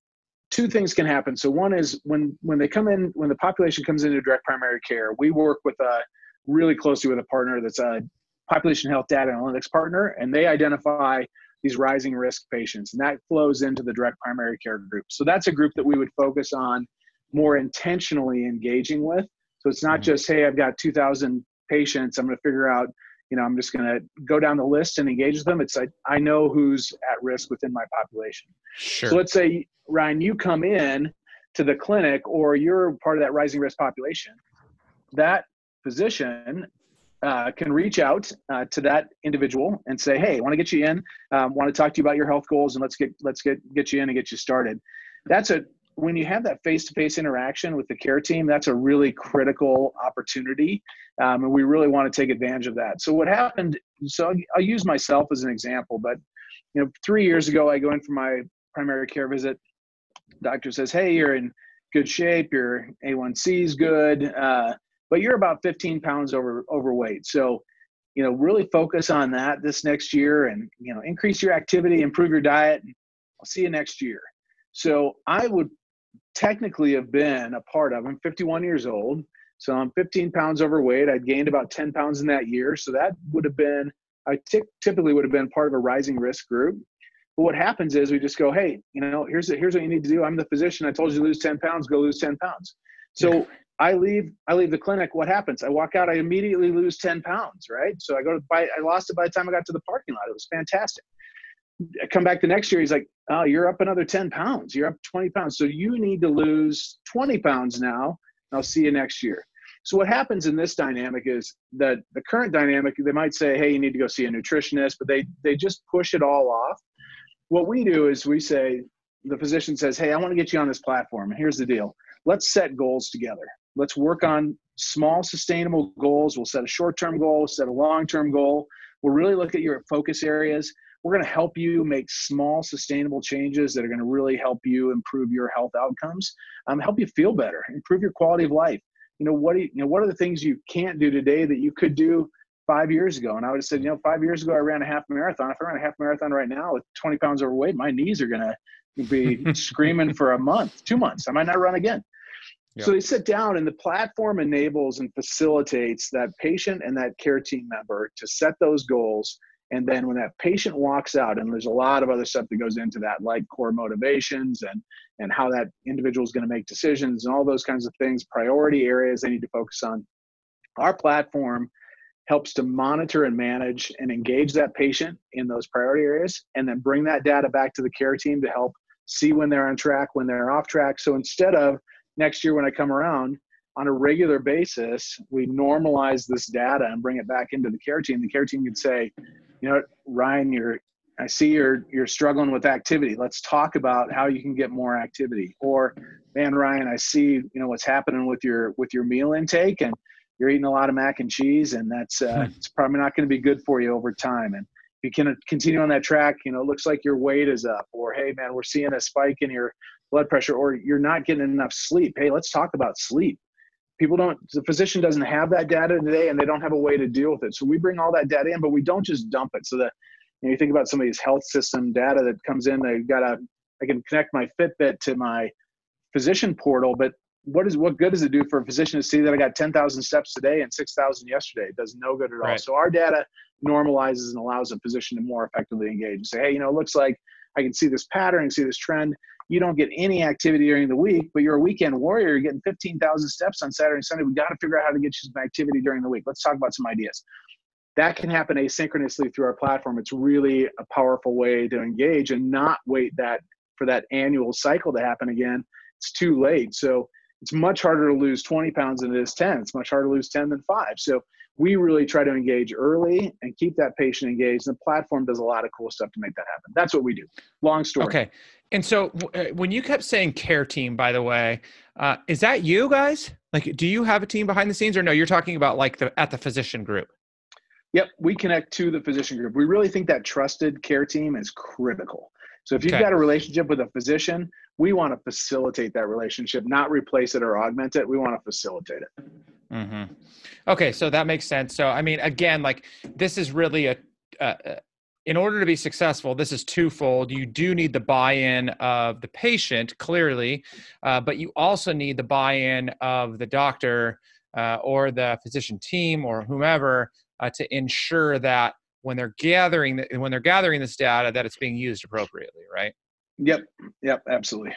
two things can happen. So one is when when they come in, when the population comes into direct primary care, we work with a really closely with a partner that's a population health data analytics partner, and they identify these rising risk patients, and that flows into the direct primary care group. So that's a group that we would focus on more intentionally engaging with. So it's not mm-hmm. just hey, I've got 2,000 patients, I'm going to figure out you know, I'm just going to go down the list and engage with them. It's like I know who's at risk within my population. Sure. So let's say Ryan, you come in to the clinic or you're part of that rising risk population. That physician uh, can reach out uh, to that individual and say, "Hey, I want to get you in. Um, want to talk to you about your health goals, and let's get let's get get you in and get you started." That's a when you have that face-to-face interaction with the care team, that's a really critical opportunity, um, and we really want to take advantage of that. So what happened? So I'll use myself as an example, but you know, three years ago, I go in for my primary care visit. Doctor says, "Hey, you're in good shape. Your A1C is good, uh, but you're about 15 pounds over overweight. So." you know really focus on that this next year and you know increase your activity improve your diet i'll see you next year so i would technically have been a part of. I'm 51 years old, so I'm 15 pounds overweight. I'd gained about 10 pounds in that year, so that would have been I t- typically would have been part of a rising risk group. But what happens is we just go, hey, you know, here's the, here's what you need to do. I'm the physician. I told you to lose 10 pounds. Go lose 10 pounds. So I leave I leave the clinic. What happens? I walk out. I immediately lose 10 pounds. Right. So I go to buy. I lost it by the time I got to the parking lot. It was fantastic. Come back the next year. He's like, oh, you're up another 10 pounds. You're up 20 pounds. So you need to lose 20 pounds now. I'll see you next year. So what happens in this dynamic is that the current dynamic, they might say, hey, you need to go see a nutritionist, but they they just push it all off. What we do is we say, the physician says, hey, I want to get you on this platform. Here's the deal. Let's set goals together. Let's work on small sustainable goals. We'll set a short-term goal, set a long-term goal. We'll really look at your focus areas we're going to help you make small sustainable changes that are going to really help you improve your health outcomes um, help you feel better improve your quality of life. You know what do you, you know what are the things you can't do today that you could do five years ago? And i would have said you know five years ago i ran a half marathon. If i ran a half marathon right now with 20 pounds overweight my knees are going to be screaming for a month two months. I might not run again. Yep. So they sit down, and the platform enables and facilitates that patient and that care team member to set those goals and then when that patient walks out, and there's a lot of other stuff that goes into that, like core motivations and and how that individual is going to make decisions and all those kinds of things, priority areas they need to focus on. Our platform helps to monitor and manage and engage that patient in those priority areas, and then bring that data back to the care team to help see when they're on track, when they're off track. So instead of next year when I come around, on a regular basis, we normalize this data and bring it back into the care team. The care team could say, you know, Ryan, you're I see you're you're struggling with activity. Let's talk about how you can get more activity. Or, man, Ryan, I see you know what's happening with your with your meal intake, and you're eating a lot of mac and cheese, and that's uh, hmm. it's probably not going to be good for you over time. And if you can continue on that track, you know, it looks like your weight is up. Or, hey, man, we're seeing a spike in your blood pressure. Or you're not getting enough sleep. Hey, let's talk about sleep. People don't. The physician doesn't have that data today, and they don't have a way to deal with it. So we bring all that data in, but we don't just dump it. So that you, know, you think about somebody's health system data that comes in. They've got a, I can connect my Fitbit to my physician portal, but what is what good does it do for a physician to see that I got 10,000 steps today and 6,000 yesterday? It does no good at all. Right. So our data normalizes and allows a physician to more effectively engage and say, hey, you know, it looks like I can see this pattern, see this trend. You don't get any activity during the week, but you're a weekend warrior. You're getting 15,000 steps on Saturday and Sunday. We've got to figure out how to get you some activity during the week. Let's talk about some ideas that can happen asynchronously through our platform. It's really a powerful way to engage and not wait that for that annual cycle to happen again. It's too late. So it's much harder to lose 20 pounds than it is 10. It's much harder to lose 10 than five. So we really try to engage early and keep that patient engaged. And the platform does a lot of cool stuff to make that happen. That's what we do. Long story. Okay. And so uh, when you kept saying care team, by the way, uh, is that you guys? Like, do you have a team behind the scenes or no, you're talking about like the, at the physician group? Yep, we connect to the physician group. We really think that trusted care team is critical. So if you've okay. got a relationship with a physician, we want to facilitate that relationship, not replace it or augment it. We want to facilitate it. Mm-hmm. Okay, so that makes sense. So I mean, again, like this is really a, uh, in order to be successful, this is twofold. You do need the buy-in of the patient, clearly, uh, but you also need the buy-in of the doctor uh, or the physician team or whomever uh, to ensure that when they're gathering the, when they're gathering this data that it's being used appropriately right yep yep absolutely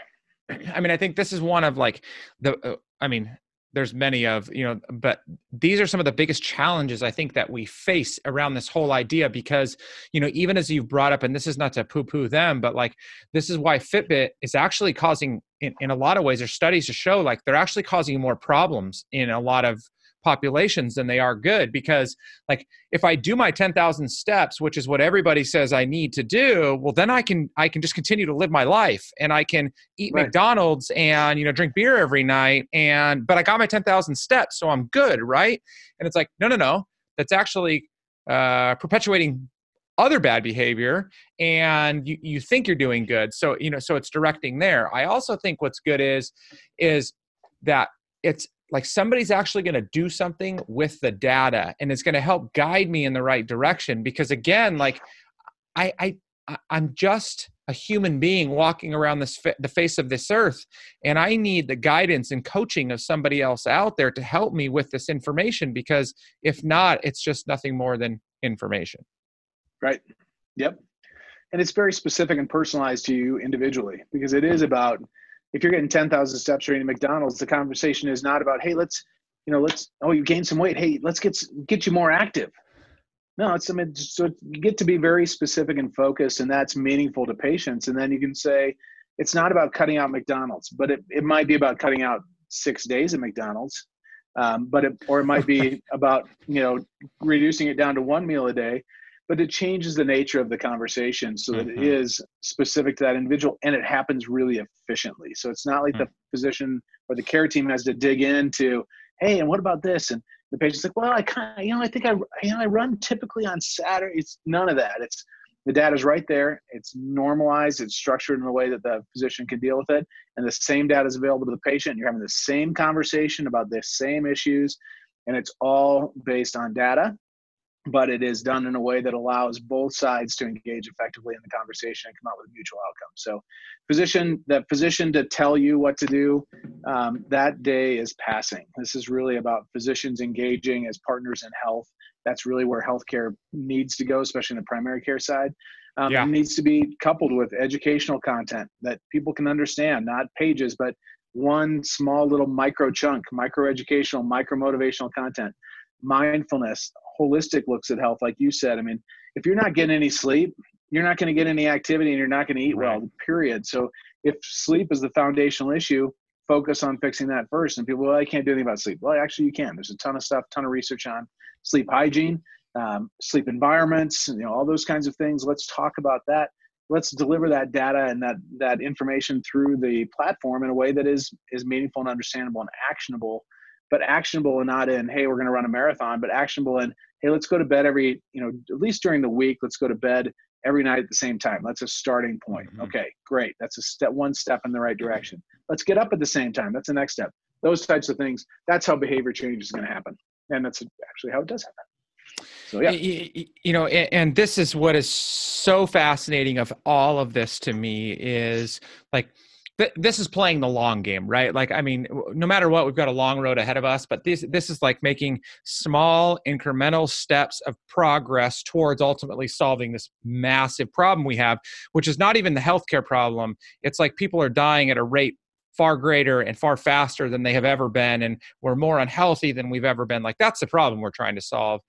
i mean i think this is one of like the uh, i mean there's many of you know but these are some of the biggest challenges i think that we face around this whole idea because you know even as you've brought up and this is not to poo poo them but like this is why fitbit is actually causing in, in a lot of ways there's studies to show like they're actually causing more problems in a lot of populations than they are good. Because like if i do my 10,000 steps which is what everybody says i need to do well then i can i can just continue to live my life. And i can eat right. mcdonald's and you know drink beer every night. And but i got my 10,000 steps so i'm good right? And it's like no no no. That's actually uh, perpetuating other bad behavior. And you, you think you're doing good. So you know so it's directing there. I also think what's good is is that it's like somebody's actually going to do something with the data and it's going to help guide me in the right direction because again like i i i'm just a human being walking around this the face of this earth and i need the guidance and coaching of somebody else out there to help me with this information because if not it's just nothing more than information. Right. Yep. And it's very specific and personalized to you individually because it is about if you're getting 10,000 steps or eating McDonald's, the conversation is not about, hey, let's, you know, let's, oh, you gained some weight. Hey, let's get, get you more active. No, it's, I mean, so you get to be very specific and focused, and that's meaningful to patients. And then you can say, it's not about cutting out McDonald's, but it, it might be about cutting out six days at McDonald's. Um, but it, or it might be about, you know, reducing it down to one meal a day but it changes the nature of the conversation so that mm-hmm. it is specific to that individual and it happens really efficiently. So it's not like mm-hmm. the physician or the care team has to dig into, hey, and what about this? And the patient's like, well, I kind of, you know, I think I, you know, I run typically on Saturday. It's none of that. It's the data is right there. It's normalized. It's structured in a way that the physician can deal with it. And the same data is available to the patient. You're having the same conversation about the same issues. And it's all based on data but it is done in a way that allows both sides to engage effectively in the conversation and come out with a mutual outcome. So, physician, the physician to tell you what to do, um, that day is passing. This is really about physicians engaging as partners in health. That's really where healthcare needs to go, especially in the primary care side. Um, yeah. It needs to be coupled with educational content that people can understand, not pages, but one small little micro chunk, micro educational, micro motivational content mindfulness, holistic looks at health, like you said. I mean, if you're not getting any sleep, you're not going to get any activity and you're not going to eat right. well, period. So if sleep is the foundational issue, focus on fixing that first. And people, well, I can't do anything about sleep. Well, actually, you can. There's a ton of stuff, ton of research on sleep hygiene, um, sleep environments, and, you know, all those kinds of things. Let's talk about that. Let's deliver that data and that that information through the platform in a way that is is meaningful and understandable and actionable. But actionable and not in, hey, we're going to run a marathon, but actionable and hey, let's go to bed every, you know, at least during the week, let's go to bed every night at the same time. That's a starting point. Mm-hmm. Okay, great. That's a step one step in the right direction. Let's get up at the same time. That's the next step. Those types of things. That's how behavior change is going to happen, and that's actually how it does happen. So yeah, you know, and this is what is so fascinating of all of this to me is like this is playing the long game, right? Like, I mean, no matter what, we've got a long road ahead of us, but this this is like making small incremental steps of progress towards ultimately solving this massive problem we have, which is not even the healthcare problem. It's like people are dying at a rate far greater and far faster than they have ever been and we're more unhealthy than we've ever been like that's the problem we're trying to solve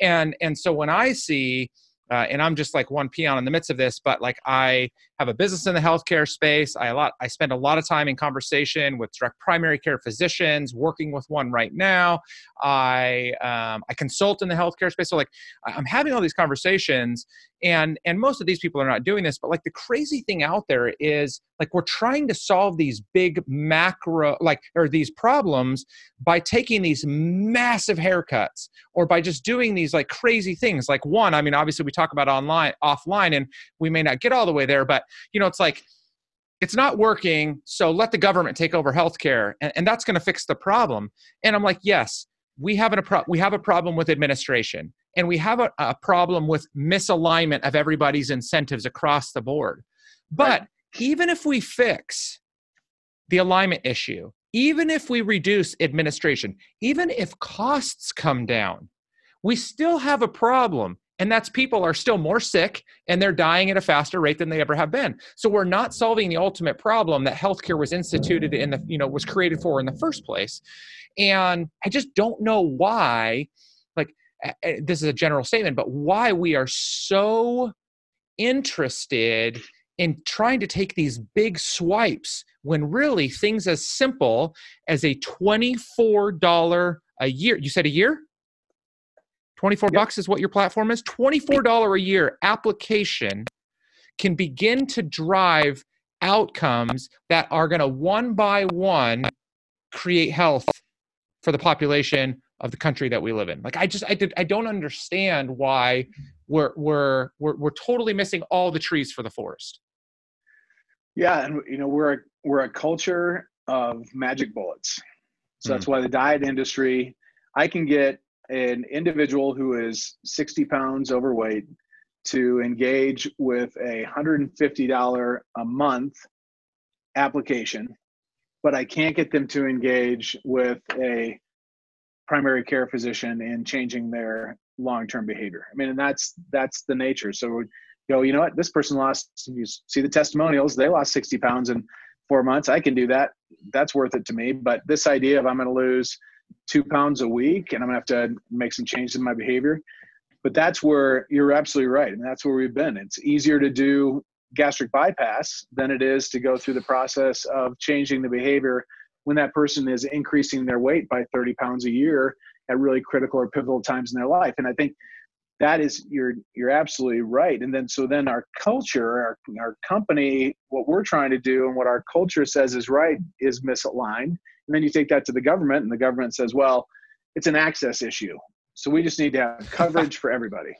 and and so when i see uh, and I'm just like one peon in the midst of this, but like I have a business in the healthcare space. I a lot I spend a lot of time in conversation with direct primary care physicians, working with one right now. I um, I consult in the healthcare space, so like I'm having all these conversations, and and most of these people are not doing this. But like the crazy thing out there is like we're trying to solve these big macro like or these problems by taking these massive haircuts or by just doing these like crazy things. Like one, I mean, obviously we talk about online offline, and we may not get all the way there, but you know, it's like it's not working, so let the government take over healthcare, and, and that's going to fix the problem. And I'm like, yes, we have a pro- we have a problem with administration, and we have a, a problem with misalignment of everybody's incentives across the board. But right. even if we fix the alignment issue, even if we reduce administration, even if costs come down, we still have a problem and that's people are still more sick and they're dying at a faster rate than they ever have been. So we're not solving the ultimate problem that healthcare was instituted in the you know was created for in the first place. And i just don't know why like this is a general statement but why we are so interested in trying to take these big swipes when really things as simple as a $24 a year you said a year 24 yep. bucks is what your platform is. $24 a year application can begin to drive outcomes that are going to one by one create health for the population of the country that we live in. Like I just I did I don't understand why we're we're we're we're totally missing all the trees for the forest. Yeah, and you know we're a, we're a culture of magic bullets. So mm. that's why the diet industry I can get an individual who is 60 pounds overweight to engage with a $150 a month application, but I can't get them to engage with a primary care physician in changing their long-term behavior. I mean, and that's that's the nature. So go, you know what? This person lost. You see the testimonials; they lost 60 pounds in four months. I can do that. That's worth it to me. But this idea of I'm going to lose two pounds a week and I'm gonna have to make some changes in my behavior. But that's where you're absolutely right. And that's where we've been. It's easier to do gastric bypass than it is to go through the process of changing the behavior when that person is increasing their weight by 30 pounds a year at really critical or pivotal times in their life. And I think that is you're you're absolutely right. And then so then our culture, our our company, what we're trying to do and what our culture says is right is misaligned and then you take that to the government, and the government says, well, it's an access issue. So we just need to have coverage for everybody.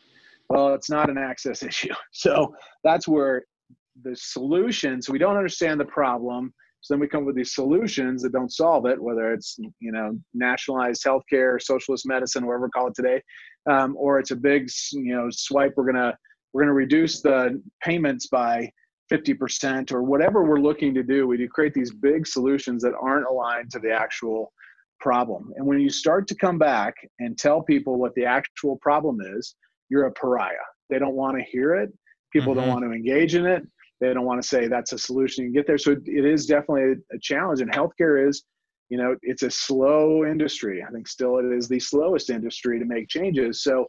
Well, it's not an access issue. So that's where the solution, so we don't understand the problem. So then we come with these solutions that don't solve it, whether it's you know nationalized healthcare, socialist medicine, whatever we call it today, um, or it's a big you know swipe. We're gonna we're gonna reduce the payments by 50% or whatever we're looking to do, we do create these big solutions that aren't aligned to the actual problem. And when you start to come back and tell people what the actual problem is, you're a pariah. They don't want to hear it. People mm-hmm. don't want to engage in it. They don't want to say that's a solution you can get there. So it is definitely a challenge. And healthcare is, you know, it's a slow industry. I think still it is the slowest industry to make changes. So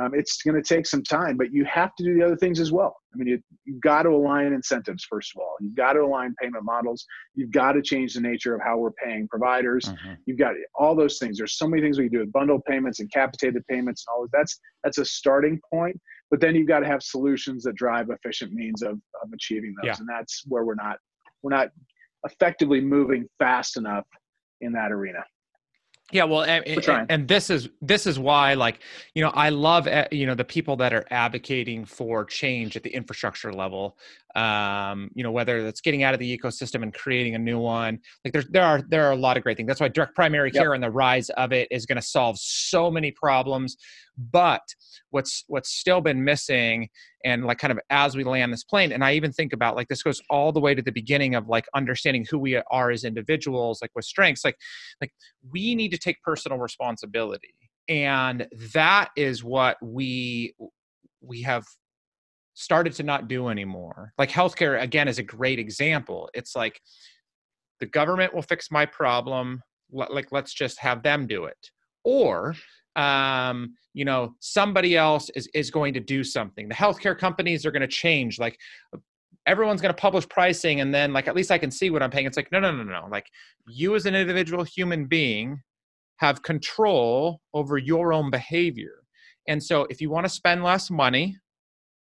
Um, it's going to take some time, but you have to do the other things as well. I mean, you, you've got to align incentives, first of all. You've got to align payment models. You've got to change the nature of how we're paying providers. Mm-hmm. You've got all those things. There's so many things we can do with bundled payments and capitated payments and all of that's that's a starting point. But then you've got to have solutions that drive efficient means of, of achieving those. Yeah. And that's where we're not we're not effectively moving fast enough in that arena. Yeah well and, and, and, this is this is why like you know i love eh, you know the people that are advocating for change at the infrastructure level um you know whether that's getting out of the ecosystem and creating a new one like there's there are there are a lot of great things. That's why direct primary care yep. and the rise of it is going to solve so many problems. But what's what's still been missing and like kind of as we land this plane and i even think about like this goes all the way to the beginning of like understanding who we are as individuals like with strengths like like we need to take personal responsibility. And that is what we we have started to not do anymore. Like healthcare again is a great example. It's like the government will fix my problem. Like let's just have them do it. Or um, you know somebody else is is going to do something. The healthcare companies are going to change. Like everyone's going to publish pricing and then like at least i can see what i'm paying. It's like no no no no. Like you as an individual human being have control over your own behavior. And so if you want to spend less money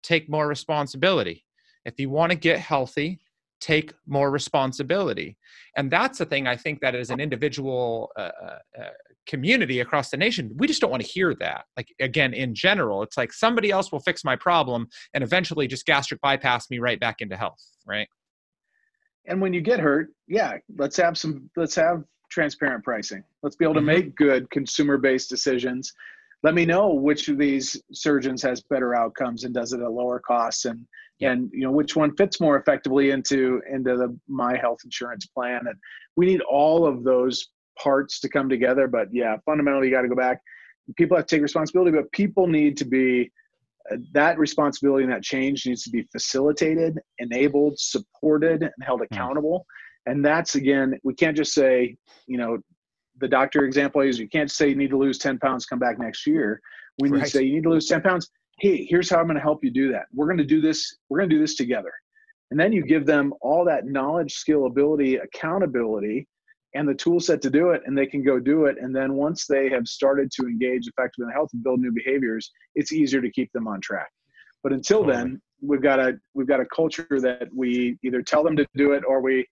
take more responsibility. If you want to get healthy take more responsibility. And that's the thing i think that as an individual uh, uh, uh community across the nation we just don't want to hear that. Like again in general it's like somebody else will fix my problem and eventually just gastric bypass me right back into health right? And when you get hurt yeah let's have some let's have transparent pricing. Let's be able to mm-hmm. make good consumer based decisions let me know which of these surgeons has better outcomes and does it at lower costs and yeah. and you know which one fits more effectively into into the my health insurance plan and we need all of those parts to come together. But yeah, fundamentally, you got to go back. People have to take responsibility, but people need to be uh, that responsibility and that change needs to be facilitated, enabled, supported, and held hmm. accountable. Mm. And that's again, we can't just say, you know, the doctor example is you can't say you need to lose 10 pounds, come back next year. We need right. to say you need to lose 10 pounds. Hey, here's how I'm going to help you do that. We're going to do this. We're going to do this together. And then you give them all that knowledge, skill, ability, accountability and the tool set to do it and they can go do it and then once they have started to engage effectively in health and build new behaviors it's easier to keep them on track but until then we've got a we've got a culture that we either tell them to do it or we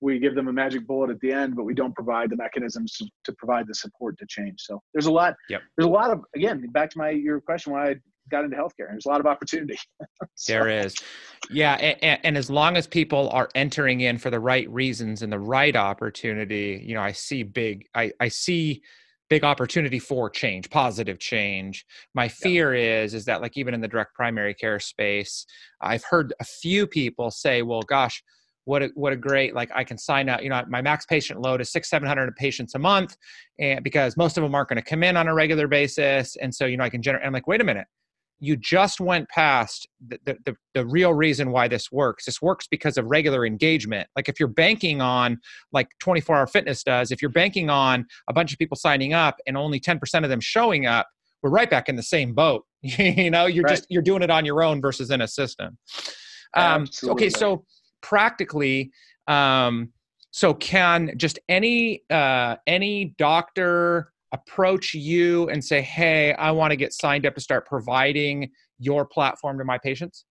we give them a magic bullet at the end but we don't provide the mechanisms to, to provide the support to change so there's a lot yep. there's a lot of again back to my your question why i got into healthcare. There's a lot of opportunity. so. There is. Yeah. And, and, as long as people are entering in for the right reasons and the right opportunity, you know, I see big, I, I see big opportunity for change, positive change. My fear yeah. is, is that like even in the direct primary care space, I've heard a few people say, well, gosh, what a, what a great like I can sign up. You know, my max patient load is six seven hundred patients a month, and because most of them aren't going to come in on a regular basis, and so you know I can generate. I'm like, wait a minute, you just went past the, the, the, the, real reason why this works this works because of regular engagement like if you're banking on like 24 hour fitness does if you're banking on a bunch of people signing up and only 10% of them showing up we're right back in the same boat you know you're right. just you're doing it on your own versus in a system um, okay so practically um, so can just any uh, any doctor approach you and say, hey, I want to get signed up to start providing your platform to my patients?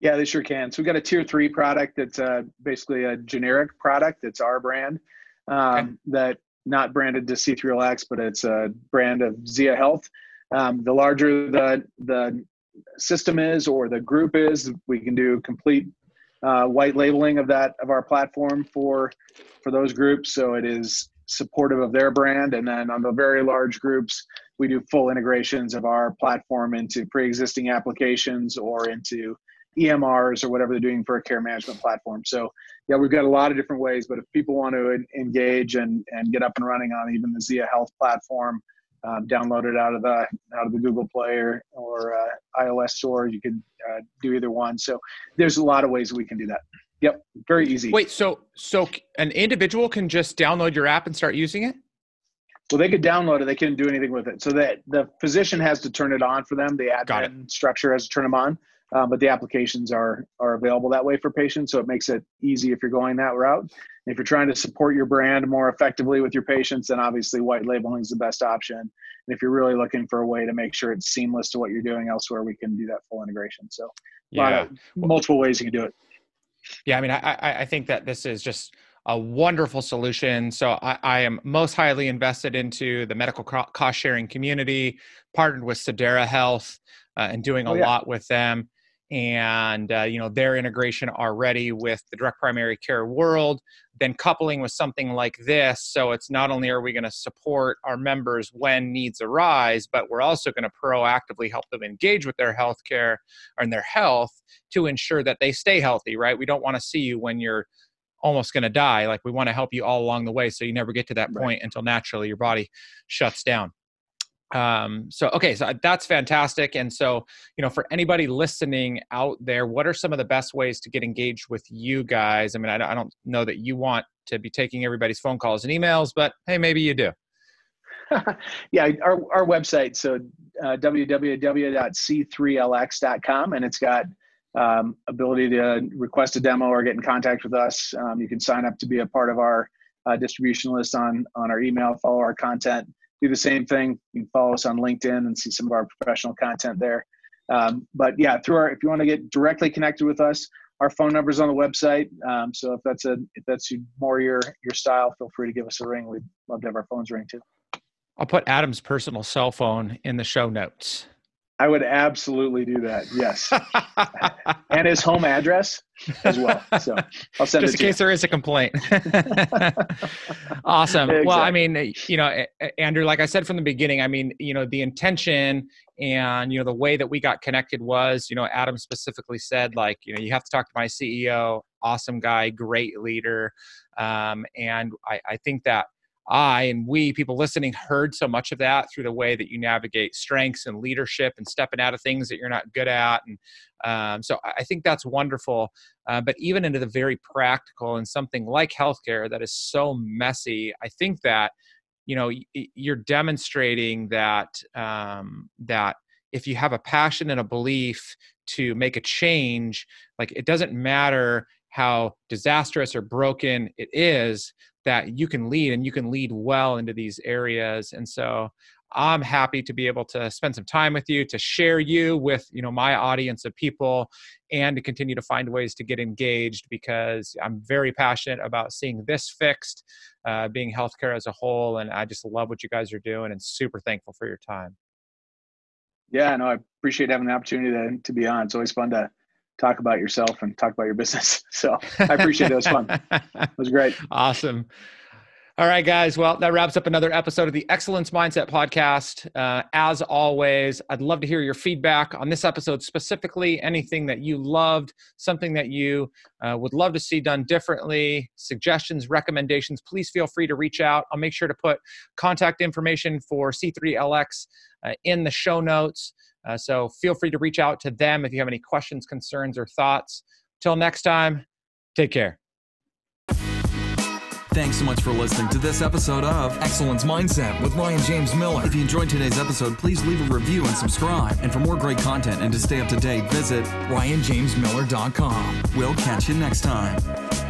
Yeah, they sure can. So we've got a tier three product that's uh, basically a generic product. It's our brand um, okay. that not branded to C3LX, but it's a brand of Zia Health. Um, the larger the the system is or the group is, we can do complete uh, white labeling of that of our platform for for those groups. So it is supportive of their brand. And then on the very large groups, we do full integrations of our platform into pre-existing applications or into EMRs or whatever they're doing for a care management platform. So yeah, we've got a lot of different ways, but if people want to engage and, and get up and running on even the Zia Health platform, um, download it out of the out of the Google Play or, or uh, iOS store. You can uh, do either one. So there's a lot of ways we can do that. Yep, very easy. Wait, so so an individual can just download your app and start using it? Well, they could download it. They couldn't do anything with it. So that the physician has to turn it on for them. The admin structure has to turn them on. Um, but the applications are are available that way for patients, so it makes it easy if you're going that route. And if you're trying to support your brand more effectively with your patients, then obviously white labeling is the best option. And if you're really looking for a way to make sure it's seamless to what you're doing elsewhere, we can do that full integration. So, yeah, multiple ways you can do it. Yeah, I mean, I I think that this is just a wonderful solution. So I, I, am most highly invested into the medical cost sharing community, partnered with Sedera Health uh, and doing a oh, yeah. lot with them. And uh, you know their integration already with the direct primary care world, then coupling with something like this. So it's not only are we going to support our members when needs arise, but we're also going to proactively help them engage with their health care and their health to ensure that they stay healthy. Right? We don't want to see you when you're almost going to die. Like we want to help you all along the way so you never get to that right. point until naturally your body shuts down. Um, so, okay, so that's fantastic. And so, you know, for anybody listening out there, what are some of the best ways to get engaged with you guys? I mean, I, I don't know that you want to be taking everybody's phone calls and emails, but hey, maybe you do. yeah, our, our website, so uh, www.c3lx.com, and it's got um, ability to request a demo or get in contact with us. Um, you can sign up to be a part of our uh, distribution list on on our email, follow our content. Do the same thing. You can follow us on LinkedIn and see some of our professional content there. Um, but yeah, through our if you want to get directly connected with us, our phone number is on the website. Um, so if that's a if that's more your your style, feel free to give us a ring. We'd love to have our phones ring too. I'll put Adam's personal cell phone in the show notes. I would absolutely do that. Yes, and his home address as well. So I'll send it just in case you. there is a complaint. awesome. Exactly. Well, I mean, you know, Andrew, like I said from the beginning, I mean, you know, the intention and you know the way that we got connected was, you know, Adam specifically said, like, you know, you have to talk to my CEO. Awesome guy, great leader, um, and I, I think that I and we, people listening, heard so much of that through the way that you navigate strengths and leadership and stepping out of things that you're not good at. And um, so I think that's wonderful. Uh, but even into the very practical and something like healthcare that is so messy, I think that you know you're demonstrating that um, that if you have a passion and a belief to make a change, like it doesn't matter how disastrous or broken it is that you can lead and you can lead well into these areas. And so i'm happy to be able to spend some time with you to share you with you know my audience of people and to continue to find ways to get engaged because i'm very passionate about seeing this fixed uh, being healthcare as a whole. And i just love what you guys are doing and super thankful for your time. Yeah no i appreciate having the opportunity to, to be on. It's always fun to talk about yourself and talk about your business. So I appreciate it. It was fun. It was great. Awesome. All right, guys. Well, that wraps up another episode of the Excellence Mindset Podcast. Uh, as always, I'd love to hear your feedback on this episode specifically, anything that you loved, something that you uh, would love to see done differently, suggestions, recommendations. Please feel free to reach out. I'll make sure to put contact information for C3LX uh, in the show notes. Uh, so feel free to reach out to them if you have any questions, concerns, or thoughts. Till next time, take care. Thanks so much for listening to this episode of Excellence Mindset with Ryan James Miller. If you enjoyed today's episode, please leave a review and subscribe. And for more great content and to stay up to date, visit ryanjamesmiller.com. We'll catch you next time.